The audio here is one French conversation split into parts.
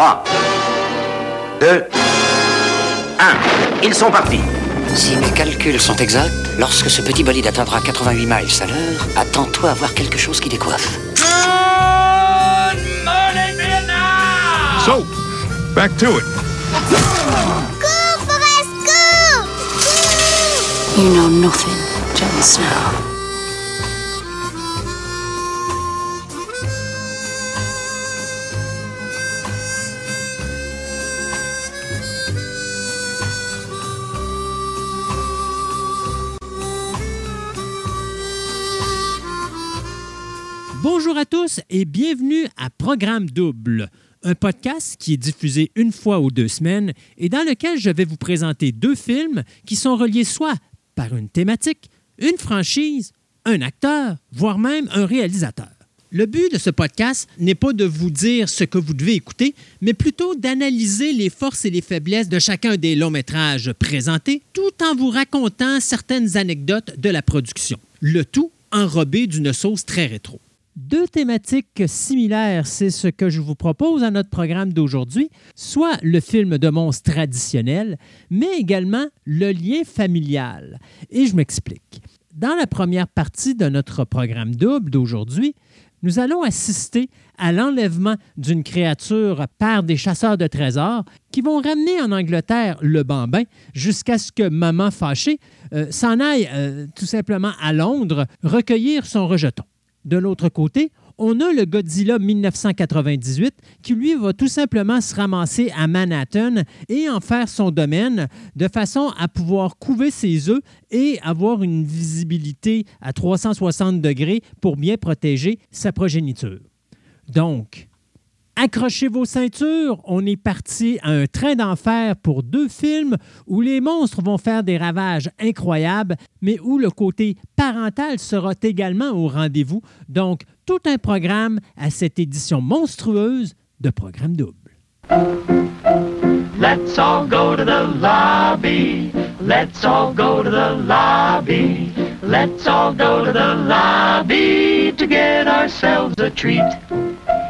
3, 2, 1. Ils sont partis. Si mes calculs sont exacts, lorsque ce petit bolide atteindra 88 miles à l'heure, attends-toi à voir quelque chose qui décoiffe. So, back to it. Cours, Forrest, cours You know nothing, Jon Snow. Et bienvenue à Programme Double, un podcast qui est diffusé une fois ou deux semaines et dans lequel je vais vous présenter deux films qui sont reliés soit par une thématique, une franchise, un acteur, voire même un réalisateur. Le but de ce podcast n'est pas de vous dire ce que vous devez écouter, mais plutôt d'analyser les forces et les faiblesses de chacun des longs métrages présentés, tout en vous racontant certaines anecdotes de la production. Le tout enrobé d'une sauce très rétro. Deux thématiques similaires, c'est ce que je vous propose à notre programme d'aujourd'hui, soit le film de monstre traditionnel, mais également le lien familial. Et je m'explique. Dans la première partie de notre programme double d'aujourd'hui, nous allons assister à l'enlèvement d'une créature par des chasseurs de trésors qui vont ramener en Angleterre le bambin jusqu'à ce que maman fâchée euh, s'en aille euh, tout simplement à Londres recueillir son rejeton. De l'autre côté, on a le Godzilla 1998 qui, lui, va tout simplement se ramasser à Manhattan et en faire son domaine de façon à pouvoir couver ses œufs et avoir une visibilité à 360 degrés pour bien protéger sa progéniture. Donc, accrochez vos ceintures, on est parti à un train d'enfer pour deux films où les monstres vont faire des ravages incroyables, mais où le côté parental sera également au rendez-vous. Donc, tout un programme à cette édition monstrueuse de Programme Double. Let's all go to the lobby. Let's all go to the lobby. Let's all go to the lobby to get ourselves a treat.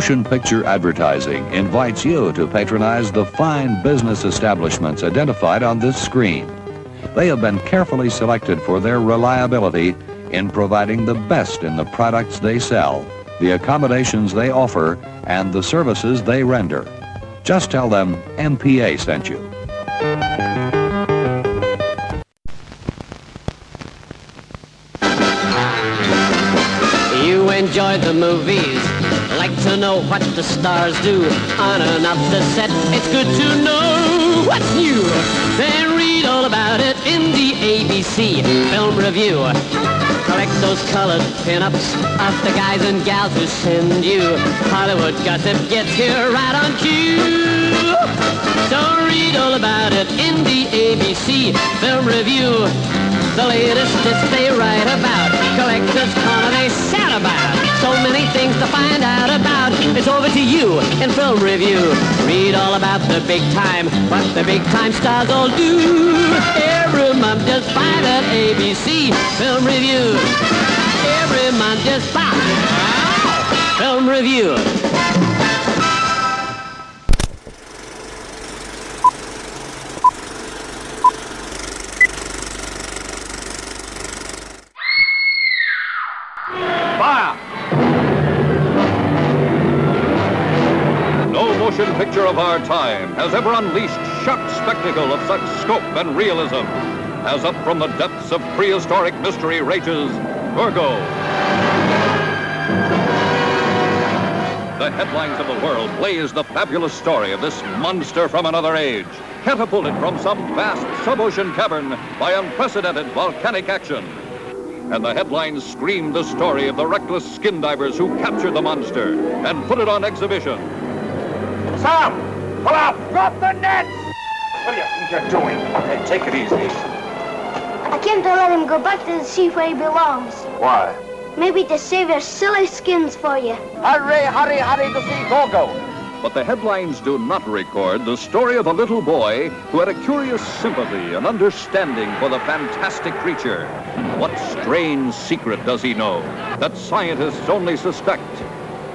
Motion Picture Advertising invites you to patronize the fine business establishments identified on this screen. They have been carefully selected for their reliability in providing the best in the products they sell, the accommodations they offer, and the services they render. Just tell them MPA sent you. You enjoy the movies, know what the stars do on and off the set. It's good to know what's new. Then read all about it in the ABC Film Review. Collect those colored pinups of the guys and gals who send you. Hollywood gossip gets here right on cue. So read all about it in the ABC Film Review. The latest hits they write about. Collectors corner they shout about. So many things to find out about. It's over to you in film review. Read all about the big time, what the big time stars all do. Every month just buy that ABC film review. Every month just buy oh, film review. Time has ever unleashed shock spectacle of such scope and realism as up from the depths of prehistoric mystery rages Virgo. The headlines of the world blaze the fabulous story of this monster from another age, catapulted from some vast sub-ocean cavern by unprecedented volcanic action. and the headlines screamed the story of the reckless skin divers who captured the monster and put it on exhibition. Sam! Pull out! Drop the nets! What do you think you're doing? Okay, take it easy. I came to let him go back to the sea where he belongs. Why? Maybe to save your silly skins for you. Hurry, hurry, hurry to see Gogo! But the headlines do not record the story of a little boy who had a curious sympathy and understanding for the fantastic creature. What strange secret does he know that scientists only suspect?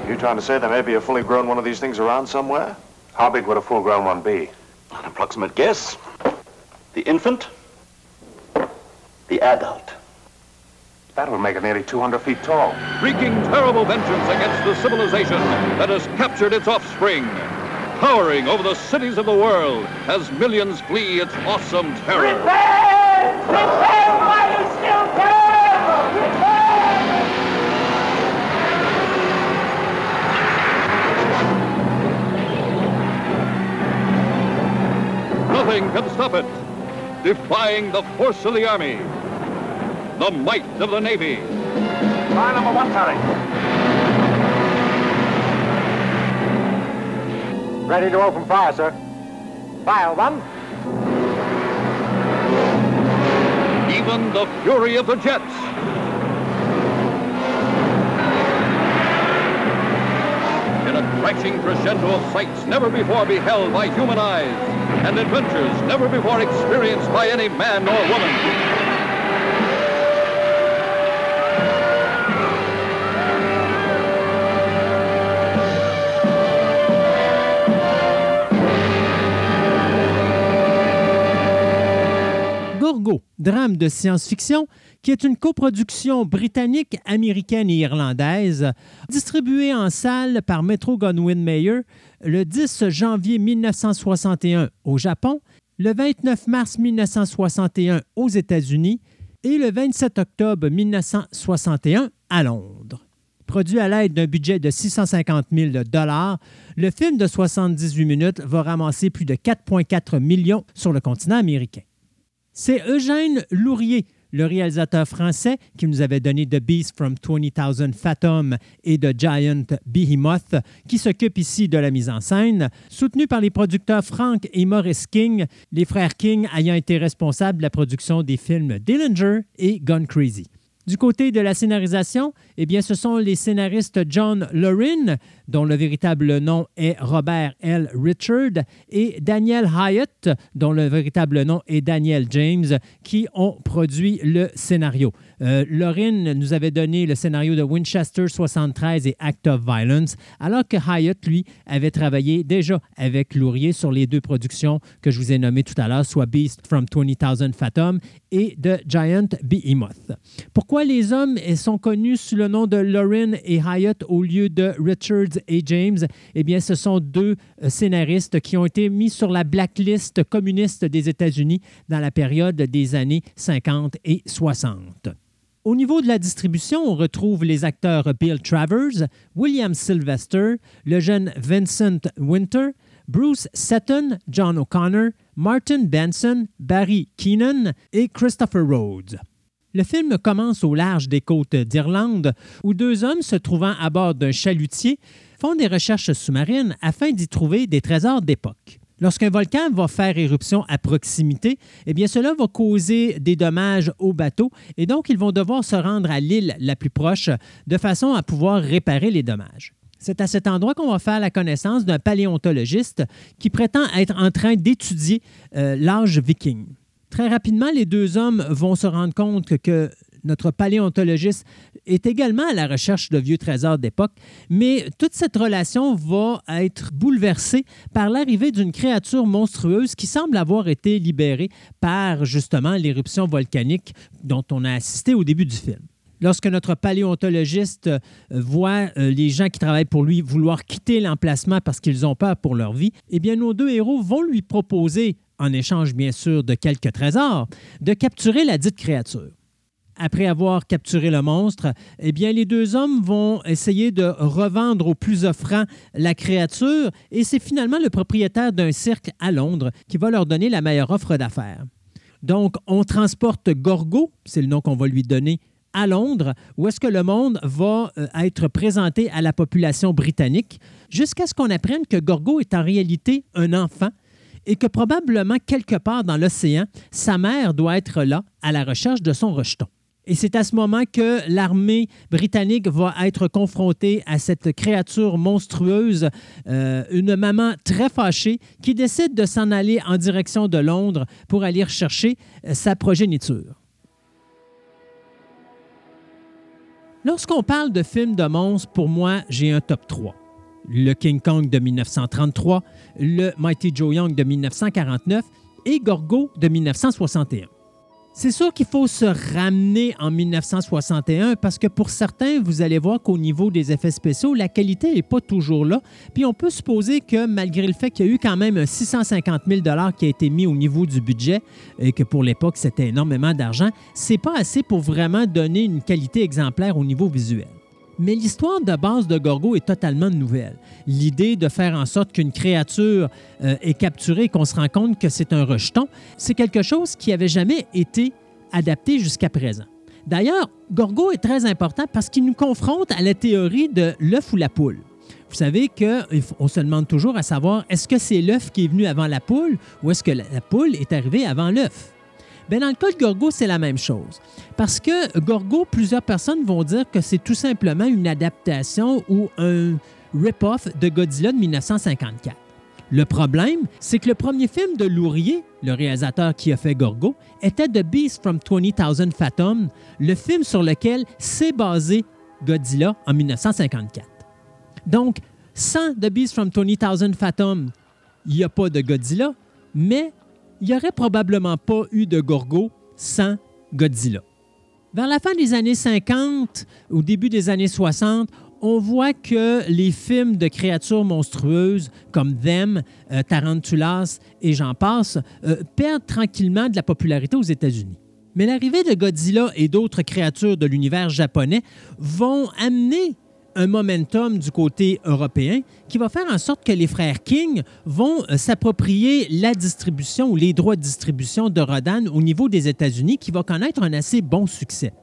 You trying to say there may be a fully grown one of these things around somewhere? How big would a full-grown one be? An approximate guess. The infant. The adult. That would make it nearly 200 feet tall. wreaking terrible vengeance against the civilization that has captured its offspring, towering over the cities of the world as millions flee its awesome terror. Nothing can stop it, defying the force of the army, the might of the navy, Fire number one, Harry. Ready to open fire, sir. Fire one. even the fury of the jets. Crashing crescendo of sights never before beheld by human eyes, and adventures never before experienced by any man or woman. Drame de science-fiction, qui est une coproduction britannique, américaine et irlandaise, distribuée en salle par Metro Goldwyn Mayer le 10 janvier 1961 au Japon, le 29 mars 1961 aux États-Unis et le 27 octobre 1961 à Londres. Produit à l'aide d'un budget de 650 000 le film de 78 minutes va ramasser plus de 4,4 millions sur le continent américain. C'est Eugène Lourier, le réalisateur français qui nous avait donné The Beast from 20,000 Fathom et The Giant Behemoth, qui s'occupe ici de la mise en scène, soutenu par les producteurs Frank et Maurice King, les frères King ayant été responsables de la production des films Dillinger et Gone Crazy. Du côté de la scénarisation, eh bien, ce sont les scénaristes John Lorin, dont le véritable nom est Robert L. Richard, et Daniel Hyatt, dont le véritable nom est Daniel James, qui ont produit le scénario. Euh, Lorin nous avait donné le scénario de Winchester 73 et Act of Violence, alors que Hyatt, lui, avait travaillé déjà avec Lourier sur les deux productions que je vous ai nommées tout à l'heure, soit Beast from 20,000 Fathom et The Giant Behemoth. Pourquoi les hommes sont connus sous le nom de Lorin et Hyatt au lieu de Richards et James? Eh bien, ce sont deux euh, scénaristes qui ont été mis sur la blacklist communiste des États-Unis dans la période des années 50 et 60. Au niveau de la distribution, on retrouve les acteurs Bill Travers, William Sylvester, le jeune Vincent Winter, Bruce Seton, John O'Connor, Martin Benson, Barry Keenan et Christopher Rhodes. Le film commence au large des côtes d'Irlande, où deux hommes se trouvant à bord d'un chalutier font des recherches sous-marines afin d'y trouver des trésors d'époque. Lorsqu'un volcan va faire éruption à proximité, eh bien cela va causer des dommages au bateau et donc ils vont devoir se rendre à l'île la plus proche de façon à pouvoir réparer les dommages. C'est à cet endroit qu'on va faire la connaissance d'un paléontologiste qui prétend être en train d'étudier euh, l'âge viking. Très rapidement, les deux hommes vont se rendre compte que, notre paléontologiste est également à la recherche de vieux trésors d'époque, mais toute cette relation va être bouleversée par l'arrivée d'une créature monstrueuse qui semble avoir été libérée par justement l'éruption volcanique dont on a assisté au début du film. Lorsque notre paléontologiste euh, voit euh, les gens qui travaillent pour lui vouloir quitter l'emplacement parce qu'ils ont peur pour leur vie, eh bien nos deux héros vont lui proposer, en échange bien sûr de quelques trésors, de capturer la dite créature après avoir capturé le monstre, eh bien, les deux hommes vont essayer de revendre au plus offrant la créature et c'est finalement le propriétaire d'un cirque à Londres qui va leur donner la meilleure offre d'affaires. Donc, on transporte Gorgo, c'est le nom qu'on va lui donner, à Londres, où est-ce que le monde va euh, être présenté à la population britannique, jusqu'à ce qu'on apprenne que Gorgo est en réalité un enfant et que probablement quelque part dans l'océan, sa mère doit être là à la recherche de son rejeton. Et c'est à ce moment que l'armée britannique va être confrontée à cette créature monstrueuse, euh, une maman très fâchée qui décide de s'en aller en direction de Londres pour aller rechercher euh, sa progéniture. Lorsqu'on parle de films de monstres, pour moi, j'ai un top 3. Le King Kong de 1933, le Mighty Joe Young de 1949 et Gorgo de 1961. C'est sûr qu'il faut se ramener en 1961 parce que pour certains, vous allez voir qu'au niveau des effets spéciaux, la qualité n'est pas toujours là. Puis on peut supposer que malgré le fait qu'il y a eu quand même un 650 000 qui a été mis au niveau du budget et que pour l'époque c'était énormément d'argent, c'est pas assez pour vraiment donner une qualité exemplaire au niveau visuel. Mais l'histoire de base de Gorgo est totalement nouvelle. L'idée de faire en sorte qu'une créature euh, est capturée et qu'on se rend compte que c'est un rejeton, c'est quelque chose qui n'avait jamais été adapté jusqu'à présent. D'ailleurs, Gorgo est très important parce qu'il nous confronte à la théorie de l'œuf ou la poule. Vous savez qu'on se demande toujours à savoir est-ce que c'est l'œuf qui est venu avant la poule ou est-ce que la poule est arrivée avant l'œuf? Ben, dans le cas de Gorgo, c'est la même chose. Parce que Gorgo, plusieurs personnes vont dire que c'est tout simplement une adaptation ou un rip-off de Godzilla de 1954. Le problème, c'est que le premier film de Lourier, le réalisateur qui a fait Gorgo, était The Beast from 20,000 Fathoms, le film sur lequel s'est basé Godzilla en 1954. Donc, sans The Beast from 20,000 Fathoms, il n'y a pas de Godzilla, mais il n'y aurait probablement pas eu de Gorgo sans Godzilla. Vers la fin des années 50, au début des années 60, on voit que les films de créatures monstrueuses comme Them, euh, Tarantulas et j'en passe euh, perdent tranquillement de la popularité aux États-Unis. Mais l'arrivée de Godzilla et d'autres créatures de l'univers japonais vont amener un momentum du côté européen qui va faire en sorte que les frères King vont euh, s'approprier la distribution ou les droits de distribution de Rodan au niveau des États-Unis qui va connaître un assez bon succès.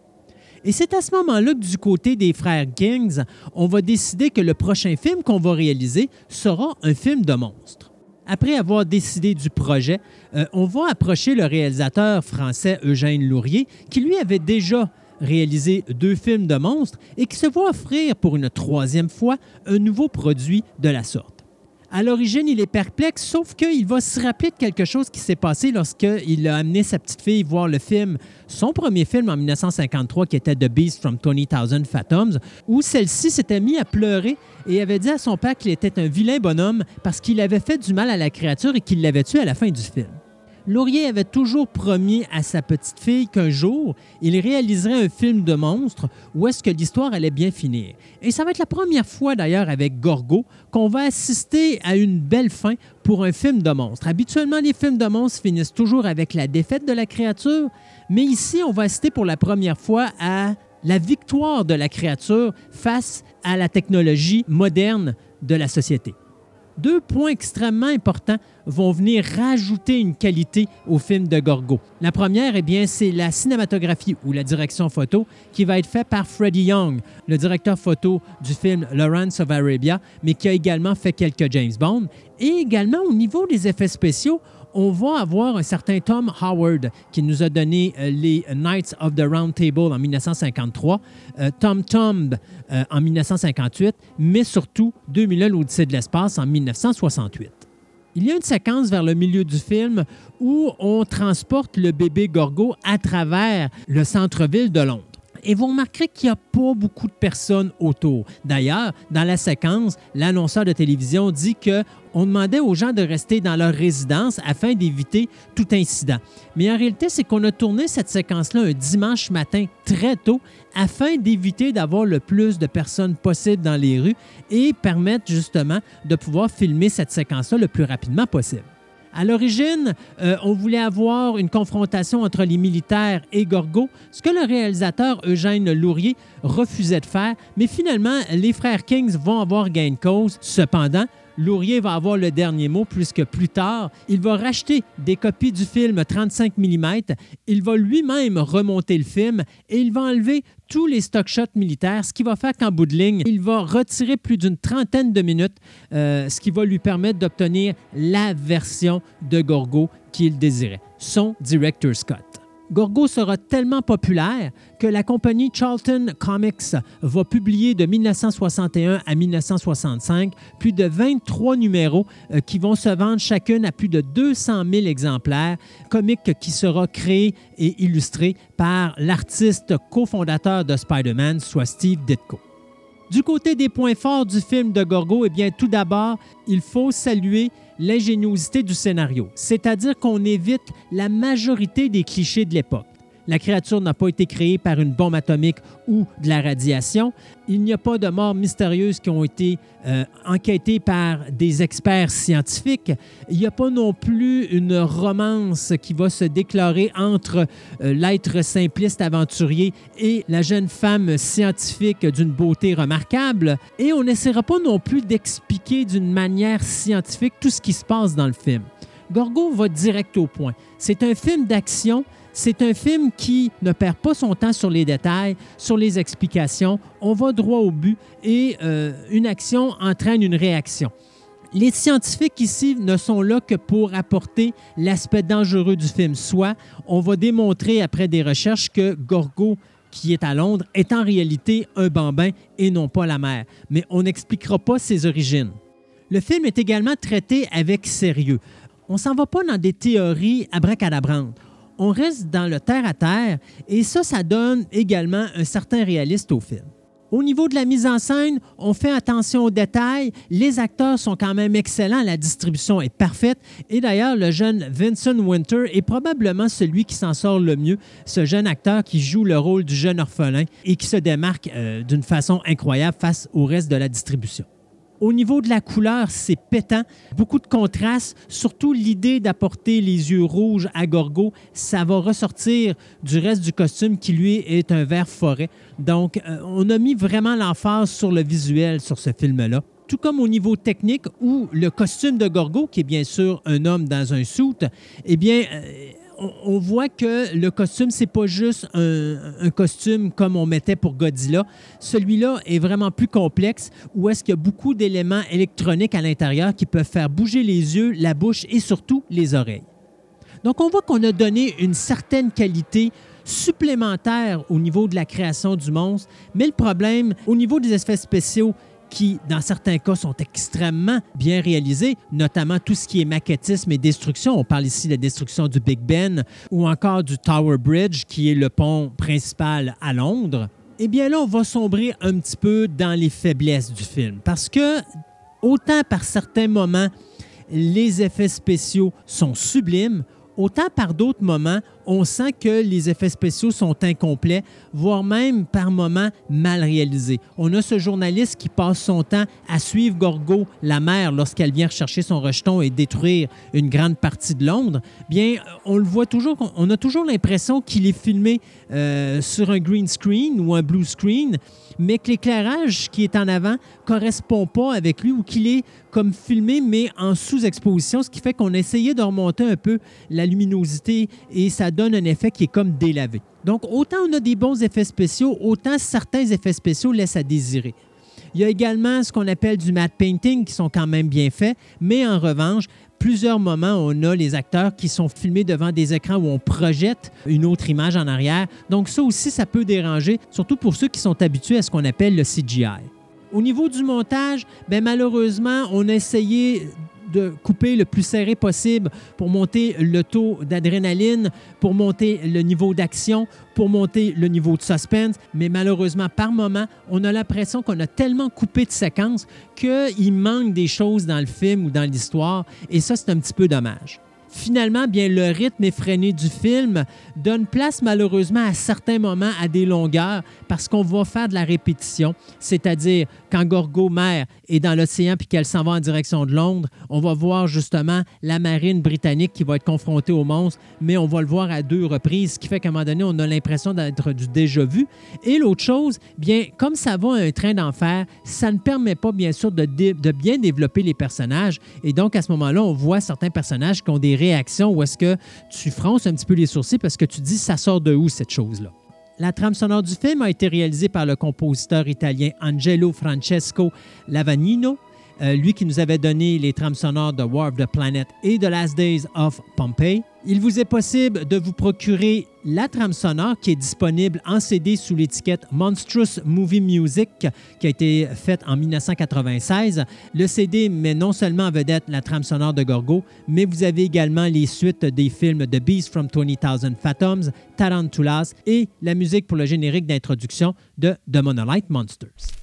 Et c'est à ce moment-là que du côté des frères Kings, on va décider que le prochain film qu'on va réaliser sera un film de monstre. Après avoir décidé du projet, euh, on va approcher le réalisateur français Eugène Lourier, qui lui avait déjà réalisé deux films de monstres et qui se voit offrir pour une troisième fois un nouveau produit de la sorte. À l'origine, il est perplexe, sauf qu'il va se rappeler de quelque chose qui s'est passé lorsqu'il a amené sa petite fille voir le film, son premier film en 1953, qui était The Beast from 20,000 Fathoms, où celle-ci s'était mise à pleurer et avait dit à son père qu'il était un vilain bonhomme parce qu'il avait fait du mal à la créature et qu'il l'avait tué à la fin du film. Laurier avait toujours promis à sa petite fille qu'un jour, il réaliserait un film de monstre où est-ce que l'histoire allait bien finir. Et ça va être la première fois d'ailleurs avec Gorgo qu'on va assister à une belle fin pour un film de monstre. Habituellement, les films de monstres finissent toujours avec la défaite de la créature, mais ici, on va assister pour la première fois à la victoire de la créature face à la technologie moderne de la société deux points extrêmement importants vont venir rajouter une qualité au film de Gorgo. La première, eh bien, c'est la cinématographie ou la direction photo qui va être faite par Freddie Young, le directeur photo du film Lawrence of Arabia, mais qui a également fait quelques James Bond. Et également au niveau des effets spéciaux, on va avoir un certain Tom Howard qui nous a donné euh, les Knights of the Round Table en 1953, euh, Tom Tomb euh, en 1958, mais surtout 2001 l'Odyssée de l'espace en 1968. Il y a une séquence vers le milieu du film où on transporte le bébé Gorgo à travers le centre-ville de Londres. Et vous remarquerez qu'il n'y a pas beaucoup de personnes autour. D'ailleurs, dans la séquence, l'annonceur de télévision dit que on demandait aux gens de rester dans leur résidence afin d'éviter tout incident. Mais en réalité, c'est qu'on a tourné cette séquence-là un dimanche matin très tôt afin d'éviter d'avoir le plus de personnes possible dans les rues et permettre justement de pouvoir filmer cette séquence-là le plus rapidement possible. À l'origine, euh, on voulait avoir une confrontation entre les militaires et Gorgo, ce que le réalisateur Eugène Lourier refusait de faire, mais finalement, les frères Kings vont avoir gain de cause. Cependant, Laurier va avoir le dernier mot puisque plus tard, il va racheter des copies du film 35 mm, il va lui-même remonter le film et il va enlever tous les stock shots militaires, ce qui va faire qu'en bout de ligne, il va retirer plus d'une trentaine de minutes, euh, ce qui va lui permettre d'obtenir la version de Gorgo qu'il désirait, son Director's Cut. Gorgo sera tellement populaire que la compagnie Charlton Comics va publier de 1961 à 1965 plus de 23 numéros euh, qui vont se vendre chacune à plus de 200 000 exemplaires, comique qui sera créé et illustré par l'artiste cofondateur de Spider-Man, soit Steve Ditko. Du côté des points forts du film de Gorgo, eh bien, tout d'abord, il faut saluer l'ingéniosité du scénario, c'est-à-dire qu'on évite la majorité des clichés de l'époque. La créature n'a pas été créée par une bombe atomique ou de la radiation. Il n'y a pas de morts mystérieuses qui ont été euh, enquêtées par des experts scientifiques. Il n'y a pas non plus une romance qui va se déclarer entre euh, l'être simpliste aventurier et la jeune femme scientifique d'une beauté remarquable. Et on n'essaiera pas non plus d'expliquer d'une manière scientifique tout ce qui se passe dans le film. Gorgo va direct au point. C'est un film d'action c'est un film qui ne perd pas son temps sur les détails, sur les explications. On va droit au but et euh, une action entraîne une réaction. Les scientifiques ici ne sont là que pour apporter l'aspect dangereux du film. Soit on va démontrer après des recherches que Gorgo, qui est à Londres, est en réalité un bambin et non pas la mère. Mais on n'expliquera pas ses origines. Le film est également traité avec sérieux. On s'en va pas dans des théories abracadabrantes on reste dans le terre-à-terre et ça, ça donne également un certain réalisme au film. Au niveau de la mise en scène, on fait attention aux détails. Les acteurs sont quand même excellents. La distribution est parfaite. Et d'ailleurs, le jeune Vincent Winter est probablement celui qui s'en sort le mieux. Ce jeune acteur qui joue le rôle du jeune orphelin et qui se démarque euh, d'une façon incroyable face au reste de la distribution. Au niveau de la couleur, c'est pétant. Beaucoup de contraste. Surtout l'idée d'apporter les yeux rouges à Gorgo, ça va ressortir du reste du costume qui, lui, est un vert forêt. Donc, euh, on a mis vraiment l'emphase sur le visuel sur ce film-là tout comme au niveau technique où le costume de Gorgo, qui est bien sûr un homme dans un soute, eh bien, on, voit que le costume, c'est pas juste un, costume comme on mettait pour Godzilla. Celui-là est vraiment plus complexe, où est-ce qu'il y a beaucoup d'éléments électroniques à l'intérieur qui peuvent faire bouger les yeux, la bouche et surtout les oreilles. Donc, on voit qu'on a donné une certaine qualité supplémentaire au niveau de la création du monstre, mais le problème, au niveau des effets spéciaux, qui, dans certains cas, sont extrêmement bien réalisés, notamment tout ce qui est maquettisme et destruction. On parle ici de la destruction du Big Ben ou encore du Tower Bridge, qui est le pont principal à Londres. Eh bien là, on va sombrer un petit peu dans les faiblesses du film parce que, autant par certains moments, les effets spéciaux sont sublimes, autant par d'autres moments, on sent que les effets spéciaux sont incomplets, voire même par moments mal réalisés. On a ce journaliste qui passe son temps à suivre Gorgo, la mère, lorsqu'elle vient chercher son rejeton et détruire une grande partie de Londres. Bien, on le voit toujours, on a toujours l'impression qu'il est filmé euh, sur un green screen ou un blue screen, mais que l'éclairage qui est en avant correspond pas avec lui ou qu'il est comme filmé mais en sous-exposition, ce qui fait qu'on a essayé de remonter un peu la luminosité et ça donne un effet qui est comme délavé. Donc, autant on a des bons effets spéciaux, autant certains effets spéciaux laissent à désirer. Il y a également ce qu'on appelle du matte painting qui sont quand même bien faits, mais en revanche, plusieurs moments, on a les acteurs qui sont filmés devant des écrans où on projette une autre image en arrière. Donc ça aussi, ça peut déranger, surtout pour ceux qui sont habitués à ce qu'on appelle le CGI. Au niveau du montage, ben malheureusement, on a essayé de couper le plus serré possible pour monter le taux d'adrénaline, pour monter le niveau d'action, pour monter le niveau de suspense. Mais malheureusement, par moment, on a l'impression qu'on a tellement coupé de séquences qu'il manque des choses dans le film ou dans l'histoire. Et ça, c'est un petit peu dommage. Finalement, bien, le rythme effréné du film donne place malheureusement à certains moments à des longueurs parce qu'on va faire de la répétition. C'est-à-dire, quand Gorgo mère est dans l'océan puis qu'elle s'en va en direction de Londres, on va voir justement la marine britannique qui va être confrontée au monstre, mais on va le voir à deux reprises, ce qui fait qu'à un moment donné, on a l'impression d'être du déjà vu. Et l'autre chose, bien, comme ça va un train d'enfer, ça ne permet pas, bien sûr, de, de bien développer les personnages. Et donc, à ce moment-là, on voit certains personnages qui ont des réactions où est-ce que tu fronces un petit peu les sourcils parce que tu dis, ça sort de où cette chose-là? La trame sonore du film a été réalisée par le compositeur italien Angelo Francesco Lavagnino, euh, lui qui nous avait donné les trames sonores de War of the Planet et The Last Days of Pompeii. Il vous est possible de vous procurer la trame sonore qui est disponible en CD sous l'étiquette Monstrous Movie Music qui a été faite en 1996. Le CD met non seulement en vedette la trame sonore de Gorgo, mais vous avez également les suites des films The Beast from 20,000 Fathoms, Tarantulas et la musique pour le générique d'introduction de The Monolith Monsters.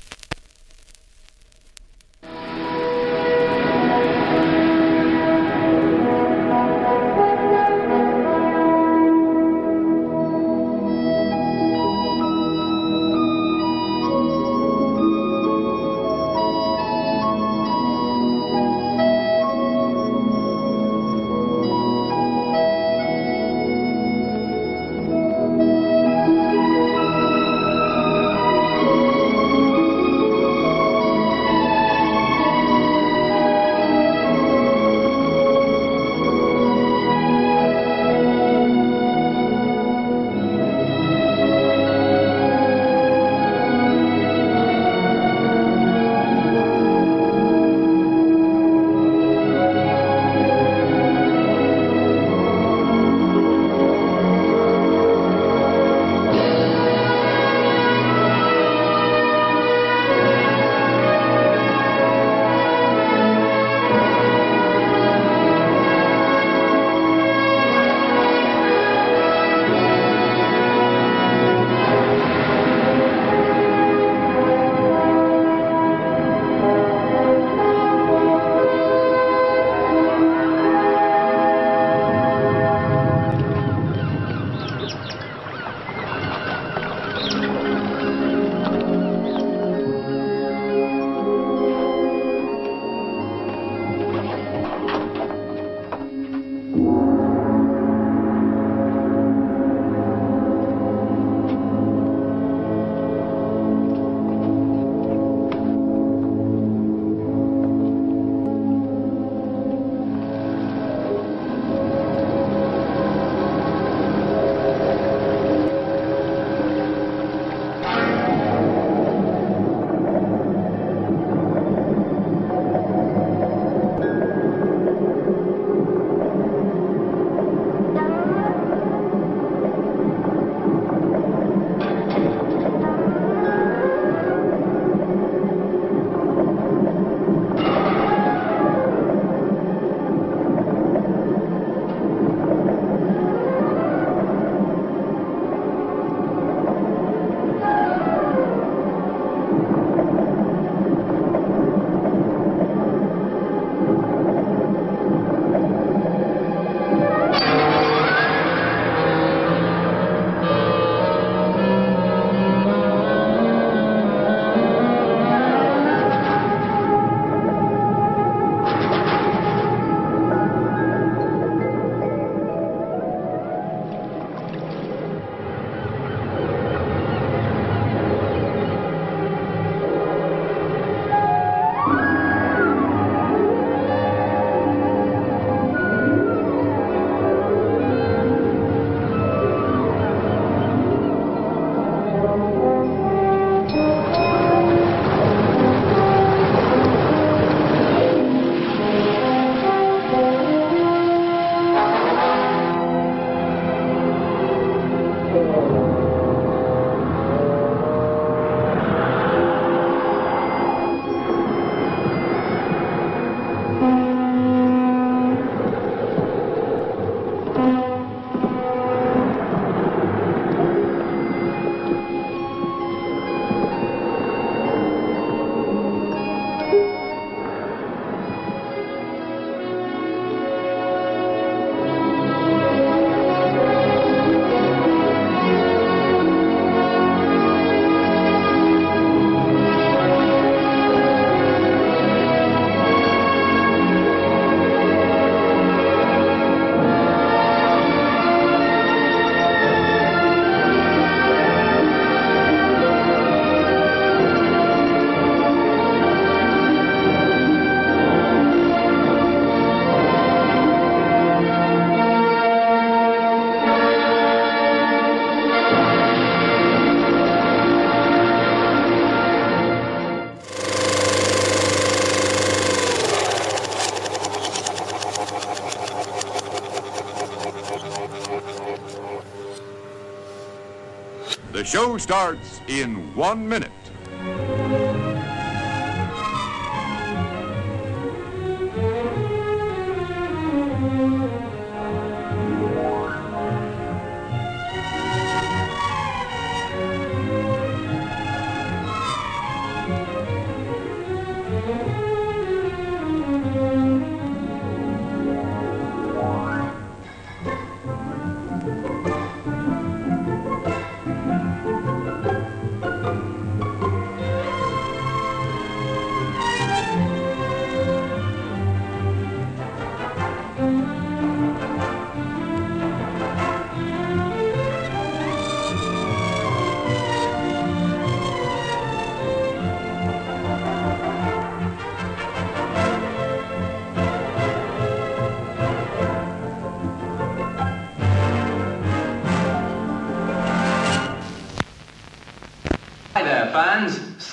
The show starts in one minute.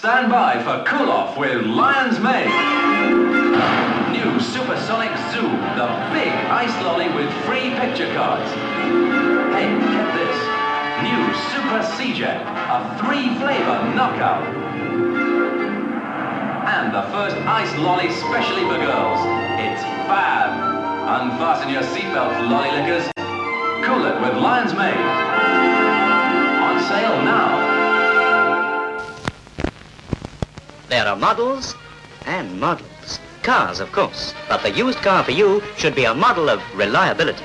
Stand by for Cool Off with Lion's Mane. New Supersonic Zoo, the big ice lolly with free picture cards. Hey, get this. New Super C-Jet, a three-flavor knockout. And the first ice lolly specially for girls. It's fab. Unfasten your seatbelts, lolly lickers. Cool it with Lion's Mane. There are models and models. Cars, of course. But the used car for you should be a model of reliability.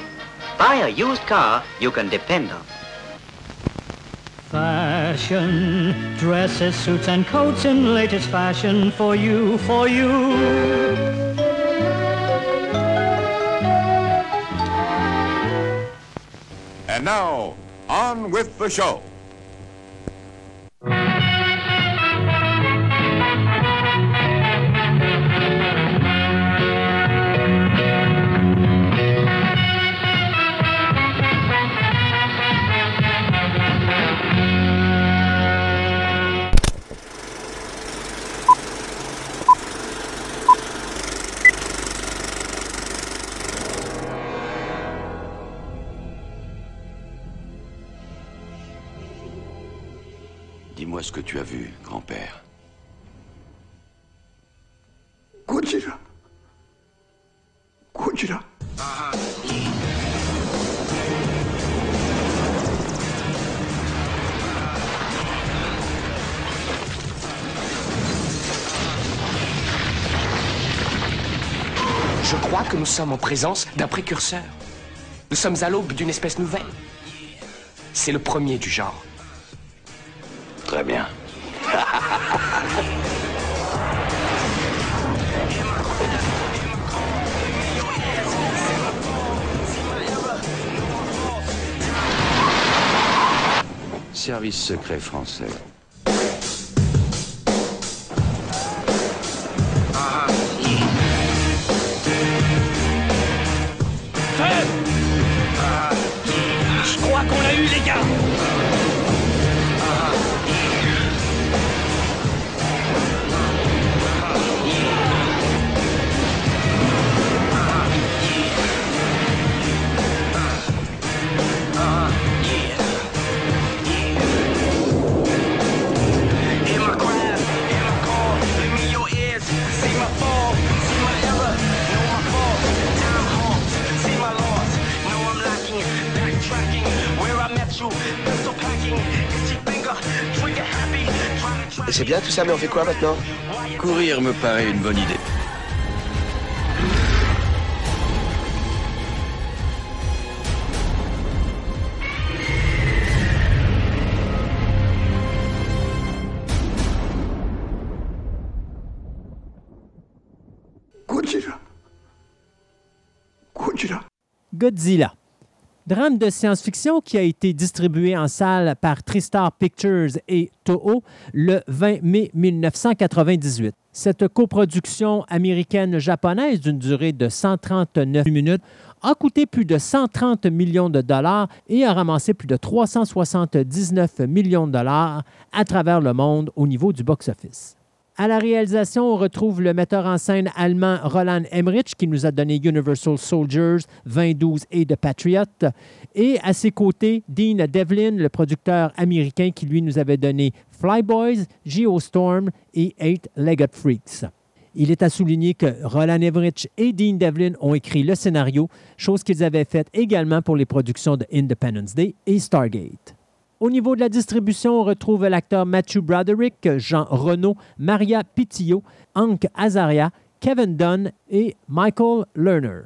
Buy a used car you can depend on. Fashion, dresses, suits, and coats in latest fashion for you, for you. And now, on with the show. Sommes en présence d'un précurseur. Nous sommes à l'aube d'une espèce nouvelle. C'est le premier du genre. Très bien. Service secret français. Tout ça, mais on fait quoi maintenant Courir me paraît une bonne idée. Godzilla. Drame de science-fiction qui a été distribué en salle par Tristar Pictures et Toho le 20 mai 1998. Cette coproduction américaine-japonaise d'une durée de 139 minutes a coûté plus de 130 millions de dollars et a ramassé plus de 379 millions de dollars à travers le monde au niveau du box-office. À la réalisation, on retrouve le metteur en scène allemand Roland Emmerich qui nous a donné Universal Soldiers, 2012 et The Patriot. Et à ses côtés, Dean Devlin, le producteur américain qui lui nous avait donné Flyboys, Geostorm et Eight Legged Freaks. Il est à souligner que Roland Emmerich et Dean Devlin ont écrit le scénario, chose qu'ils avaient faite également pour les productions de Independence Day et Stargate. Au niveau de la distribution, on retrouve l'acteur Matthew Broderick, Jean Renault, Maria Pitillo, Hank Azaria, Kevin Dunn et Michael Lerner.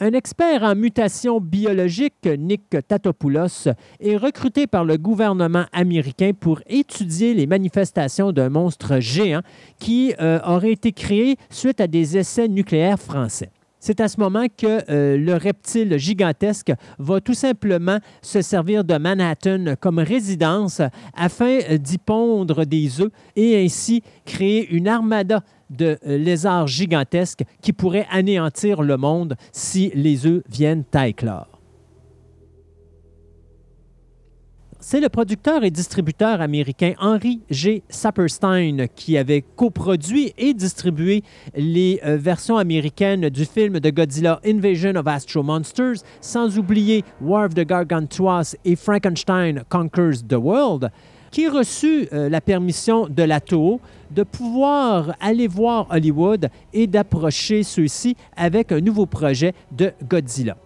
Un expert en mutation biologique, Nick Tatopoulos, est recruté par le gouvernement américain pour étudier les manifestations d'un monstre géant qui euh, aurait été créé suite à des essais nucléaires français. C'est à ce moment que euh, le reptile gigantesque va tout simplement se servir de Manhattan comme résidence afin euh, d'y pondre des œufs et ainsi créer une armada de euh, lézards gigantesques qui pourraient anéantir le monde si les œufs viennent à éclore. C'est le producteur et distributeur américain Henry G. Saperstein qui avait coproduit et distribué les euh, versions américaines du film de Godzilla Invasion of Astro Monsters, sans oublier War of the Gargantuas et Frankenstein Conquers the World, qui reçut euh, la permission de la Toho de pouvoir aller voir Hollywood et d'approcher ceux-ci avec un nouveau projet de Godzilla.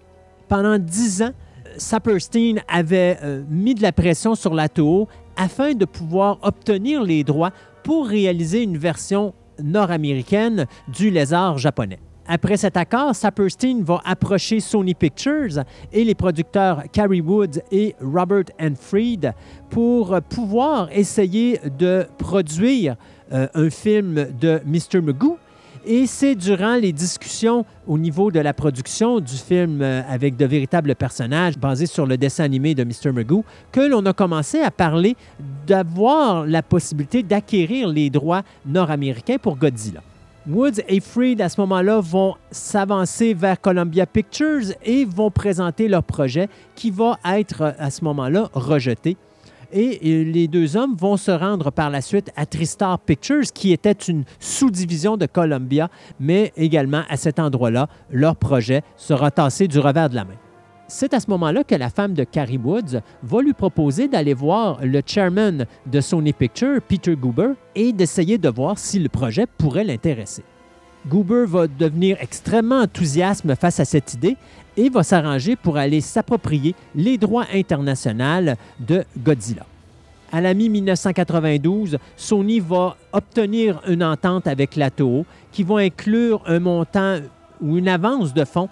Pendant dix ans, Saperstein avait euh, mis de la pression sur la Toho afin de pouvoir obtenir les droits pour réaliser une version nord-américaine du lézard japonais. Après cet accord, Saperstein va approcher Sony Pictures et les producteurs Carrie Woods et Robert Fried pour pouvoir essayer de produire euh, un film de Mr. Magoo et c'est durant les discussions au niveau de la production du film euh, avec de véritables personnages basés sur le dessin animé de Mr. Magoo que l'on a commencé à parler d'avoir la possibilité d'acquérir les droits nord-américains pour Godzilla. Woods et Freed, à ce moment-là, vont s'avancer vers Columbia Pictures et vont présenter leur projet qui va être, à ce moment-là, rejeté. Et les deux hommes vont se rendre par la suite à Tristar Pictures, qui était une sous-division de Columbia, mais également à cet endroit-là, leur projet sera tassé du revers de la main. C'est à ce moment-là que la femme de Carrie Woods va lui proposer d'aller voir le chairman de Sony Pictures, Peter Goober, et d'essayer de voir si le projet pourrait l'intéresser. Goober va devenir extrêmement enthousiaste face à cette idée et va s'arranger pour aller s'approprier les droits internationaux de Godzilla. À la mi-1992, Sony va obtenir une entente avec la Toho qui va inclure un montant ou une avance de fonds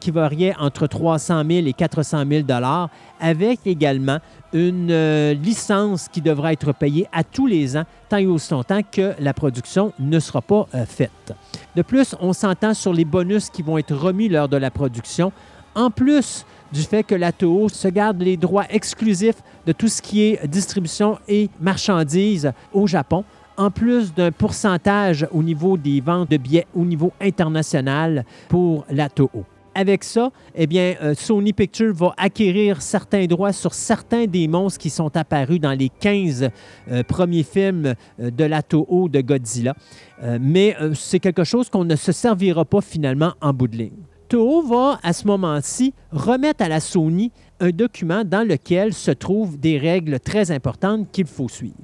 qui variait entre 300 000 et 400 000 avec également une euh, licence qui devra être payée à tous les ans, tant et aussi longtemps que la production ne sera pas euh, faite. De plus, on s'entend sur les bonus qui vont être remis lors de la production, en plus du fait que la Toho se garde les droits exclusifs de tout ce qui est distribution et marchandises au Japon, en plus d'un pourcentage au niveau des ventes de billets au niveau international pour la Toho avec ça, eh bien, euh, Sony Pictures va acquérir certains droits sur certains des monstres qui sont apparus dans les 15 euh, premiers films euh, de la Toho de Godzilla. mais c'est quelque chose qu'on ne se servira pas finalement en bout de ligne. Toho va, à ce moment-ci, remettre à la Sony un document dans lequel se trouvent des règles très importantes qu'il faut suivre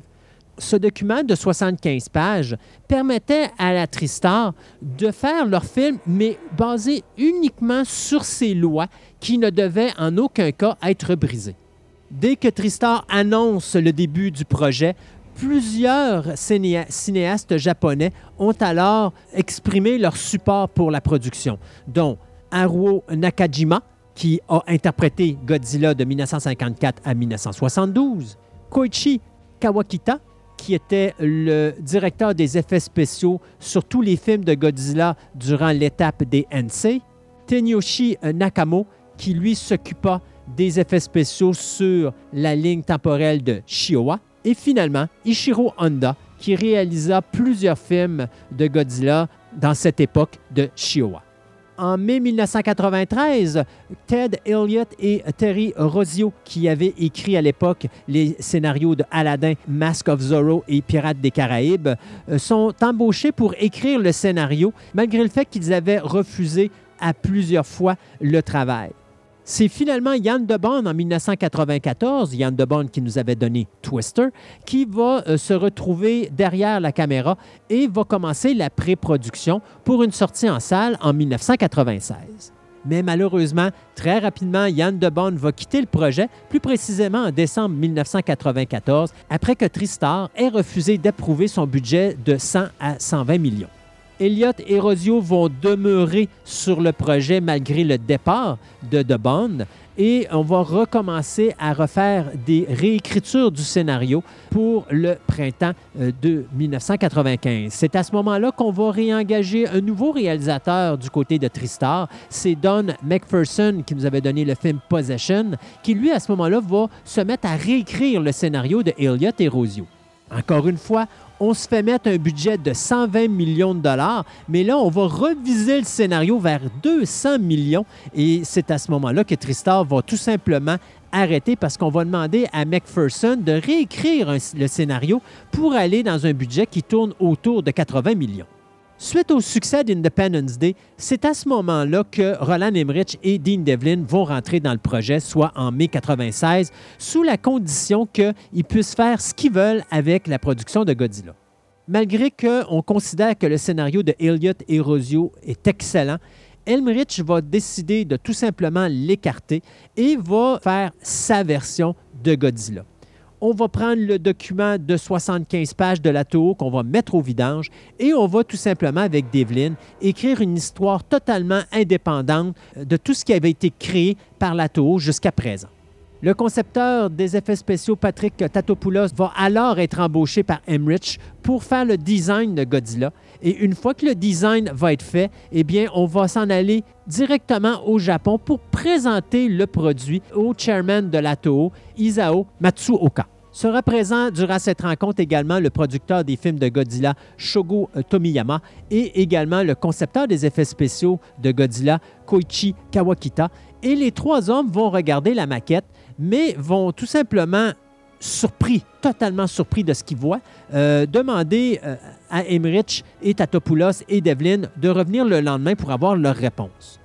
ce document de 75 pages permettait à la Tristar de faire leur film, mais basé uniquement sur ces lois qui ne devaient en aucun cas être brisées. Dès que Tristar annonce le début du projet, plusieurs cinéastes japonais ont alors exprimé leur support pour la production, dont Haruo Nakajima, qui a interprété Godzilla de 1954 à 1972, Koichi Kawakita, qui était le directeur des effets spéciaux sur tous les films de Godzilla durant l'étape des NC. Tenyoshi Nakamo, qui lui s'occupa des effets spéciaux sur la ligne temporelle de Shiowa. Et finalement, Ishiro Honda, qui réalisa plusieurs films de Godzilla dans cette époque de Shiowa. En mai 1993, Ted Elliott et Terry Rosio, qui avaient écrit à l'époque les scénarios de Aladdin, Mask of Zorro et Pirates des Caraïbes, euh, sont embauchés pour écrire le scénario, malgré le fait qu'ils avaient refusé à plusieurs fois le travail. C'est finalement Yann DeBond en 1994, Yann DeBond qui nous avait donné Twister, qui va euh, se retrouver derrière la caméra et va commencer la pré-production pour une sortie en salle en 1996. Mais malheureusement, très rapidement, Yann DeBond va quitter le projet, plus précisément en décembre 1994, après que Tristar ait refusé d'approuver son budget de 100 à 120 millions. Elliott et Rosio vont demeurer sur le projet malgré le départ de De Bond et on va recommencer à refaire des réécritures du scénario pour le printemps euh, de 1995. C'est à ce moment-là qu'on va réengager un nouveau réalisateur du côté de Tristar. C'est Don McPherson qui nous avait donné le film Possession, qui lui, à ce moment-là, va se mettre à réécrire le scénario de Elliott et Rosio. Encore une fois, on se fait mettre un budget de 120 millions de dollars, mais là, on va reviser le scénario vers 200 millions et c'est à ce moment-là que Tristar va tout simplement arrêter parce qu'on va demander à McPherson de réécrire le scénario pour aller dans un budget qui tourne autour de 80 millions. Suite au succès d'Independence Day, c'est à ce moment-là que Roland Emmerich et Dean Devlin vont rentrer dans le projet, soit en mai 96, sous la condition qu'ils puissent faire ce qu'ils veulent avec la production de Godzilla. Malgré qu'on considère que le scénario de Elliott et Rosio est excellent, Elmerich va décider de tout simplement l'écarter et va faire sa version de Godzilla on va prendre le document de 75 pages de la Toho qu'on va mettre au vidange et on va tout simplement, avec Devlin, écrire une histoire totalement indépendante de tout ce qui avait été créé par la Toho jusqu'à présent. Le concepteur des effets spéciaux, Patrick Tatopoulos, va alors être embauché par Emmerich pour faire le design de Godzilla. Et une fois que le design va être fait, eh bien, on va s'en aller directement au Japon pour présenter le produit au chairman de la Toho, Isao Matsuoka. Sera présent durant cette rencontre également le producteur des films de Godzilla, Shogo Tomiyama, et également le concepteur des effets spéciaux de Godzilla, Koichi Kawakita. Et les trois hommes vont regarder la maquette, mais vont tout simplement surpris, totalement surpris de ce qu'ils voient, euh, demander euh, à Emmerich et Tatopoulos et Devlin de revenir le lendemain pour avoir leur réponse.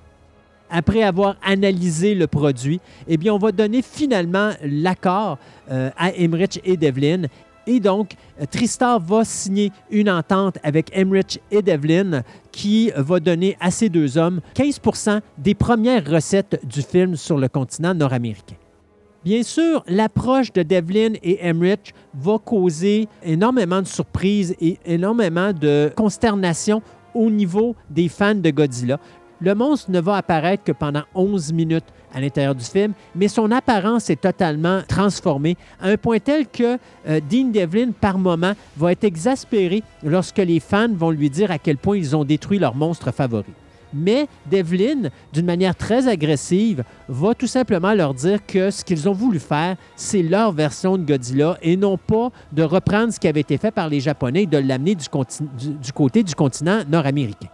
Après avoir analysé le produit, eh bien, on va donner finalement l'accord euh, à Emmerich et Devlin. Et donc, euh, Tristar va signer une entente avec Emmerich et Devlin qui va donner à ces deux hommes 15% des premières recettes du film sur le continent nord-américain. Bien sûr, l'approche de Devlin et Emmerich va causer énormément de surprises et énormément de consternation au niveau des fans de Godzilla. Le monstre ne va apparaître que pendant 11 minutes à l'intérieur du film, mais son apparence est totalement transformée à un point tel que euh, Dean Devlin, par moment, va être exaspéré lorsque les fans vont lui dire à quel point ils ont détruit leur monstre favori. Mais Devlin, d'une manière très agressive, va tout simplement leur dire que ce qu'ils ont voulu faire, c'est leur version de Godzilla et non pas de reprendre ce qui avait été fait par les Japonais et de l'amener du, côté du continent nord-américain.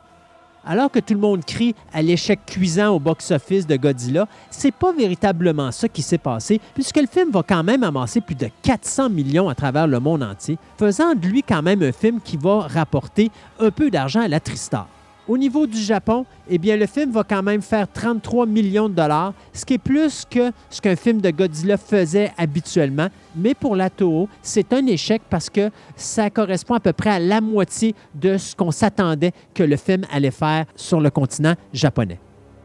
Alors que tout le monde crie à l'échec cuisant au box-office de Godzilla, c'est pas véritablement ça qui s'est passé, puisque le film va quand même amasser plus de 400 millions à travers le monde entier, faisant de lui quand même un film qui va rapporter un peu d'argent à la Tristar. Au niveau du Japon, eh bien, le film va quand même faire 33 millions de dollars, ce qui est plus que ce qu'un film de Godzilla faisait habituellement. Mais pour la Toho, c'est un échec parce que ça correspond à peu près à la moitié de ce qu'on s'attendait que le film allait faire sur le continent japonais.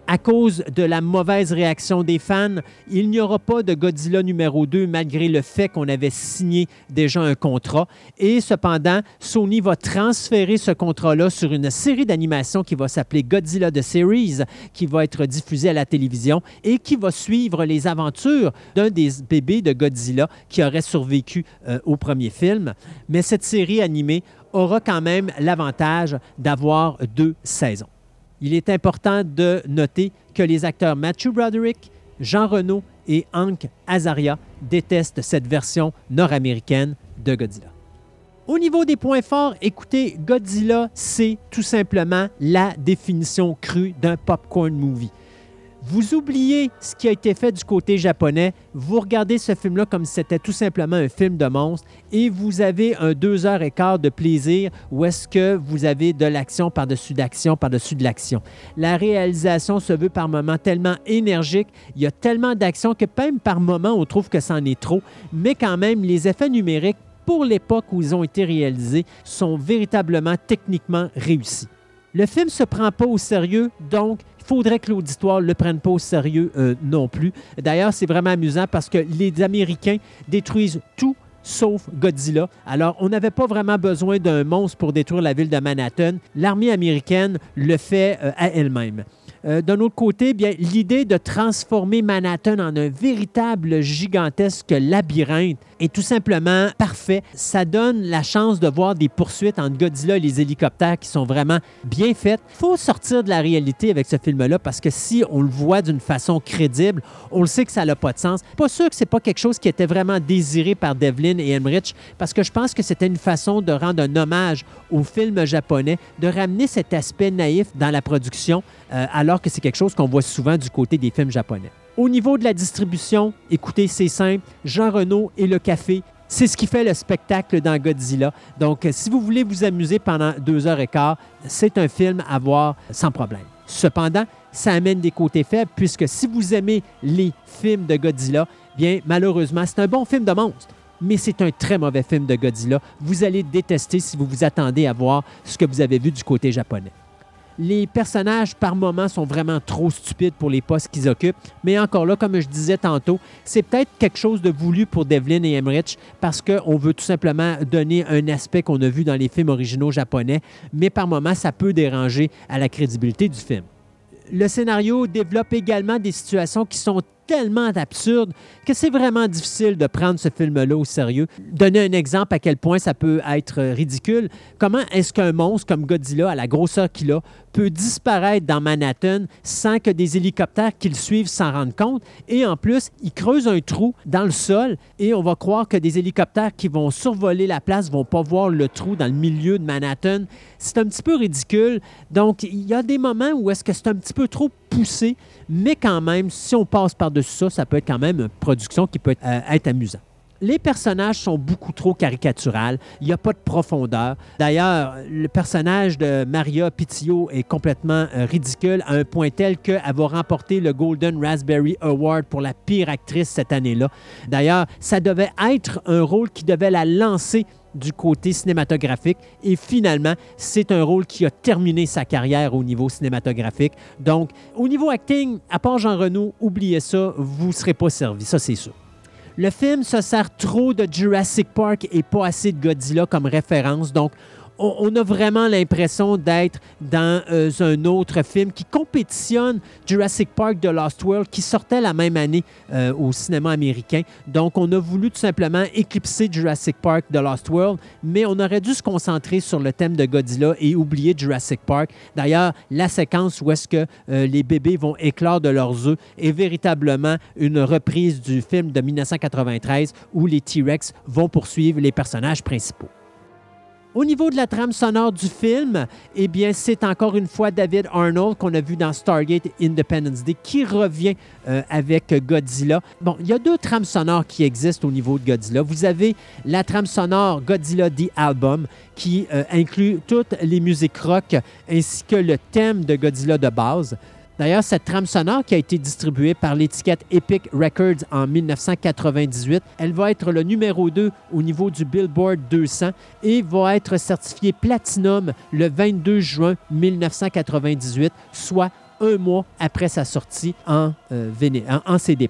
À cause de la mauvaise réaction des fans, il n'y aura pas de Godzilla numéro 2 malgré le fait qu'on avait signé déjà un contrat. Et cependant, Sony va transférer ce contrat-là sur une série d'animation qui va s'appeler Godzilla The Series, qui va être diffusée à la télévision et qui va suivre les aventures d'un des bébés de Godzilla qui aurait survécu euh, au premier film. Mais cette série animée aura quand même l'avantage d'avoir deux saisons. Il est important de noter que les acteurs Matthew Broderick, Jean Renault et Hank Azaria détestent cette version nord-américaine de Godzilla. Au niveau des points forts, écoutez, Godzilla, c'est tout simplement la définition crue d'un popcorn movie. Vous oubliez ce qui a été fait du côté japonais, vous regardez ce film-là comme si c'était tout simplement un film de monstre et vous avez un deux heures et quart de plaisir où est-ce que vous avez de l'action par-dessus d'action par-dessus de l'action. La réalisation se veut par moments tellement énergique, il y a tellement d'action que même par moments on trouve que c'en est trop, mais quand même les effets numériques pour l'époque où ils ont été réalisés, sont véritablement techniquement réussis. Le film se prend pas au sérieux, donc faudrait que l'auditoire le prenne pas au sérieux euh, non plus. D'ailleurs, c'est vraiment amusant parce que les Américains détruisent tout sauf Godzilla. Alors, on n'avait pas vraiment besoin d'un monstre pour détruire la ville de Manhattan. L'armée américaine le fait euh, à elle-même. Euh, D'un autre côté, bien, l'idée de transformer Manhattan en un véritable gigantesque labyrinthe est tout simplement parfait. Ça donne la chance de voir des poursuites entre Godzilla et les hélicoptères qui sont vraiment bien faites. Il faut sortir de la réalité avec ce film-là parce que si on le voit d'une façon crédible, on le sait que ça n'a pas de sens. Pas sûr que c'est pas quelque chose qui était vraiment désiré par Devlin et Emmerich parce que je pense que c'était une façon de rendre un hommage au film japonais, de ramener cet aspect naïf dans la production, euh, alors que c'est quelque chose qu'on voit souvent du côté des films japonais. Au niveau de la distribution, écoutez, c'est simple. Jean Renault et le café, c'est ce qui fait le spectacle dans Godzilla. Donc, euh, si vous voulez vous amuser pendant deux heures et quart, c'est un film à voir sans problème. Cependant, ça amène des côtés faibles, puisque si vous aimez les films de Godzilla, bien, malheureusement, c'est un bon film de monstre mais c'est un très mauvais film de Godzilla. Vous allez détester si vous vous attendez à voir ce que vous avez vu du côté japonais. Les personnages, par moments, sont vraiment trop stupides pour les postes qu'ils occupent. Mais encore là, comme je disais tantôt, c'est peut-être quelque chose de voulu pour Devlin et Emmerich parce qu'on veut tout simplement donner un aspect qu'on a vu dans les films originaux japonais. Mais par moments, ça peut déranger à la crédibilité du film. Le scénario développe également des situations qui sont tellement absurdes que c'est vraiment difficile de prendre ce film-là au sérieux. Donner un exemple à quel point ça peut être ridicule. Comment est-ce qu'un monstre comme Godzilla, à la grosseur qu'il a, peut disparaître dans Manhattan sans que des hélicoptères qui le suivent s'en rendent compte? Et en plus, il creuse un trou dans le sol et on va croire que des hélicoptères qui vont survoler la place vont pas voir le trou dans le milieu de Manhattan. C'est un petit peu ridicule. Donc, il y a des moments où est-ce que c'est un petit peu trop poussé, mais quand même, si on passe par-dessus ça, ça peut être quand même une production qui peut être, euh, être amusante. Les personnages sont beaucoup trop caricaturales. Il n'y a pas de profondeur. D'ailleurs, le personnage de Maria Pitillo est complètement euh, ridicule à un point tel qu'elle va remporter le Golden Raspberry Award pour la pire actrice cette année-là. D'ailleurs, ça devait être un rôle qui devait la lancer du côté cinématographique. Et finalement, c'est un rôle qui a terminé sa carrière au niveau cinématographique. Donc, au niveau acting, à part Jean Renault, oubliez ça, vous serez pas servi, ça c'est sûr. Le film se sert trop de Jurassic Park et pas assez de Godzilla comme référence. Donc, on, a vraiment l'impression d'être dans euh, un autre film qui compétitionne Jurassic Park de Lost World qui sortait la même année euh, au cinéma américain. Donc, on a voulu tout simplement éclipser Jurassic Park de Lost World, mais on aurait dû se concentrer sur le thème de Godzilla et oublier Jurassic Park. D'ailleurs, la séquence où est-ce que euh, les bébés vont éclore de leurs œufs est véritablement une reprise du film de 1993 où les T-Rex vont poursuivre les personnages principaux. Au niveau de la trame sonore du film, eh bien, c'est encore une fois David Arnold qu'on a vu dans Stargate Independence Day qui revient euh, avec Godzilla. Bon, il y a deux trames sonores qui existent au niveau de Godzilla. Vous avez la trame sonore Godzilla The Album qui euh, inclut toutes les musiques rock ainsi que le thème de Godzilla de base. D'ailleurs, cette trame sonore qui a été distribuée par l'étiquette Epic Records en 1998, elle va être le numéro 2 au niveau du Billboard 200 et va être certifiée Platinum le 22 juin 1998, soit un mois après sa sortie en, euh, CD.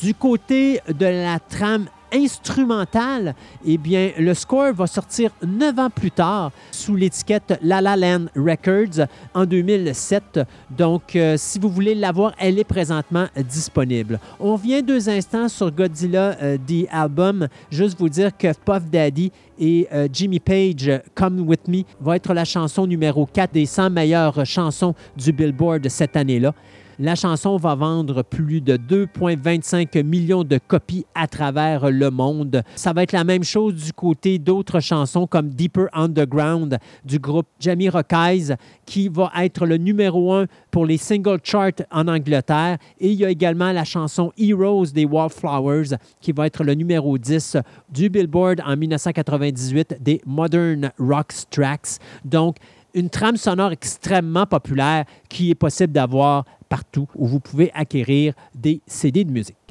Du côté de la trame instrumentale, eh bien, le score va sortir neuf ans plus tard sous l'étiquette La La Land Records en 2007. Donc, euh, si vous voulez l'avoir, elle est présentement disponible. On vient deux instants sur Godzilla euh, The Album. Juste vous dire que Puff Daddy et euh, Jimmy Page, Come With Me, va être la chanson numéro 4 des 100 meilleures chansons du Billboard cette année-là. La chanson va vendre plus de 2,25 millions de copies à travers le monde. Ça va être la même chose du côté d'autres chansons comme Deeper Underground du groupe Jamie Rockies qui va être le numéro un pour les single charts en Angleterre. Et il y a également la chanson Heroes des Wallflowers qui va être le numéro 10 du Billboard en 1998 des Modern Rocks Tracks. Donc, une trame sonore extrêmement populaire qui est possible d'avoir partout où vous pouvez acquérir des CD de musique.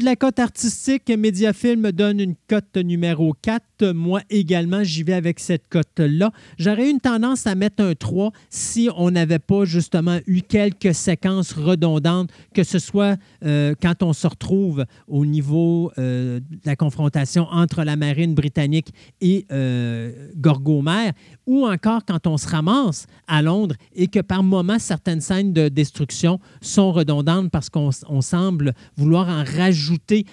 De la cote artistique, Mediafilm me donne une cote numéro 4. Moi également, j'y vais avec cette cote-là. J'aurais une tendance à mettre un 3 si on n'avait pas justement eu quelques séquences redondantes, que ce soit euh, quand on se retrouve au niveau euh, de la confrontation entre la marine britannique et euh, Gorgomer, ou encore quand on se ramasse à Londres et que par moments, certaines scènes de destruction sont redondantes parce qu'on on semble vouloir en rajouter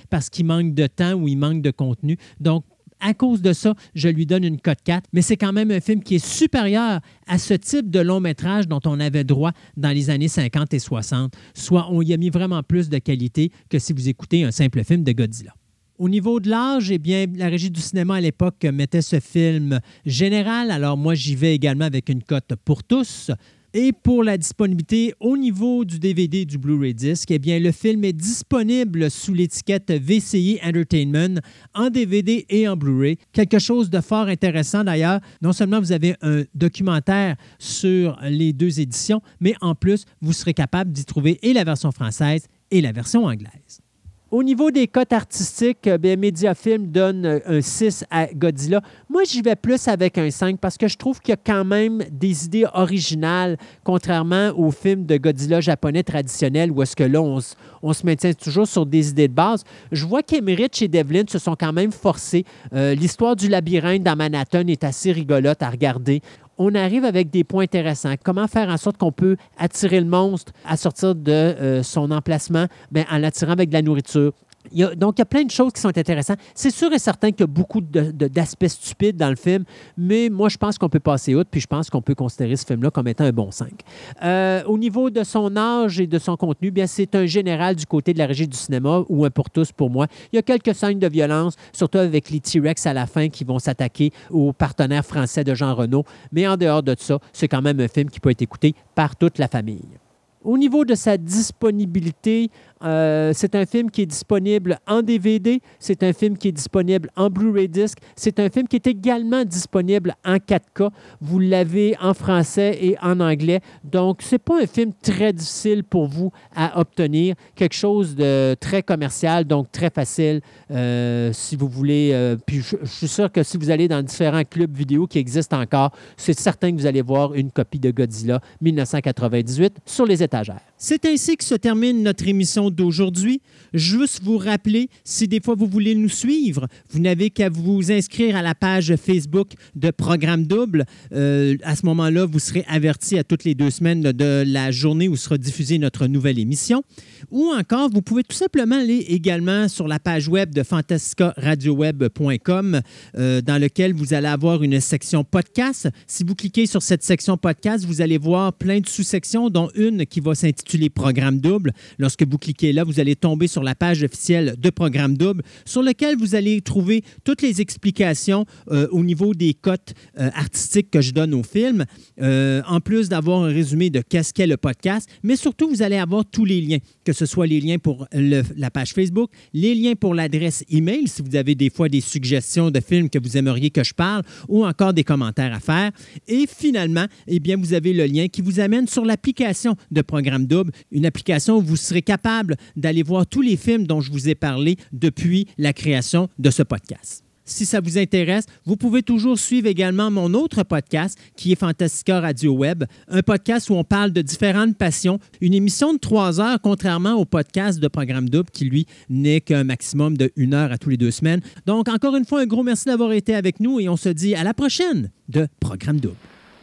parce qu'il manque de temps ou il manque de contenu. Donc, à cause de ça, je lui donne une cote 4, mais c'est quand même un film qui est supérieur à ce type de long métrage dont on avait droit dans les années 50 et 60. Soit on y a mis vraiment plus de qualité que si vous écoutez un simple film de Godzilla. Au niveau de l'âge, eh bien, la régie du cinéma à l'époque mettait ce film général. Alors moi, j'y vais également avec une cote pour tous. Et pour la disponibilité au niveau du DVD du Blu-ray disc, eh bien, le film est disponible sous l'étiquette VCI Entertainment en DVD et en Blu-ray. Quelque chose de fort intéressant d'ailleurs. Non seulement vous avez un documentaire sur les deux éditions, mais en plus, vous serez capable d'y trouver et la version française et la version anglaise. Au niveau des cotes artistiques, euh, bien, Mediafilm donne euh, un 6 à Godzilla. Moi, j'y vais plus avec un 5 parce que je trouve qu'il y a quand même des idées originales, contrairement aux films de Godzilla japonais traditionnels où est-ce que là, on, se- maintient toujours sur des idées de base. Je vois qu'Emmerich et Devlin se sont quand même forcés. Euh, L'histoire du labyrinthe dans Manhattan est assez rigolote à regarder on arrive avec des points intéressants. Comment faire en sorte qu'on peut attirer le monstre à sortir de euh, son emplacement? Ben, en l'attirant avec de la nourriture. Donc, il y a plein de choses qui sont intéressantes. C'est sûr et certain qu'il y a beaucoup d'aspects stupides dans le film, mais moi, je pense qu'on peut passer outre, puis je pense qu'on peut considérer ce film-là comme étant un bon 5. Euh, au niveau de son âge et de son contenu, bien, c'est un général du côté de la régie du cinéma, ou un pour tous pour moi. Il y a quelques scènes de violence, surtout avec les T-Rex à la fin qui vont s'attaquer aux partenaires français de Jean Renault. Mais en dehors de ça, c'est quand même un film qui peut être écouté par toute la famille. Au niveau de sa disponibilité, euh, c'est un film qui est disponible en DVD, c'est un film qui est disponible en Blu-ray disc, c'est un film qui est également disponible en 4K. Vous l'avez en français et en anglais. Donc, c'est pas un film très difficile pour vous à obtenir. Quelque chose de très commercial, donc très facile euh, si vous voulez. euh, puis je, je suis sûr que si vous allez dans différents clubs vidéo qui existent encore, c'est certain que vous allez voir une copie de Godzilla 1998 sur les étagères. C'est ainsi que se termine notre émission d'aujourd'hui. Juste vous rappeler, si des fois vous voulez nous suivre, vous n'avez qu'à vous inscrire à la page Facebook de Programme Double. Euh, à ce moment-là, vous serez averti à toutes les deux semaines de la journée où sera diffusée notre nouvelle émission. Ou encore, vous pouvez tout simplement aller également sur la page web de fantascaradioweb.com euh, dans lequel vous allez avoir une section podcast. Si vous cliquez sur cette section podcast, vous allez voir plein de sous-sections, dont une qui va s'intituler Programme Double. Lorsque vous cliquez là, vous allez tomber sur la page officielle de Programme Double, sur lequel vous allez trouver toutes les explications euh, au niveau des cotes euh, artistiques que je donne au film, euh, en plus d'avoir un résumé de qu'est-ce qu'est le podcast, mais surtout, vous allez avoir tous les liens, que ce soit les liens pour la page Facebook, les liens pour l'adresse email, si vous avez des fois des suggestions de films que vous aimeriez que je parle, ou encore des commentaires à faire. Et finalement, eh bien, vous avez le lien qui vous amène sur l'application de Programme Une application où vous serez capable d'aller voir tous les films dont je vous ai parlé depuis la création de ce podcast. Si ça vous intéresse, vous pouvez toujours suivre également mon autre podcast qui est Fantastica Radio Web, un podcast où on parle de différentes passions, une émission de trois heures, contrairement au podcast de Programme Double qui, lui, n'est qu'un maximum de une heure à tous les deux semaines. Donc, encore une fois, un gros merci d'avoir été avec nous et on se dit à la prochaine de Programme Double.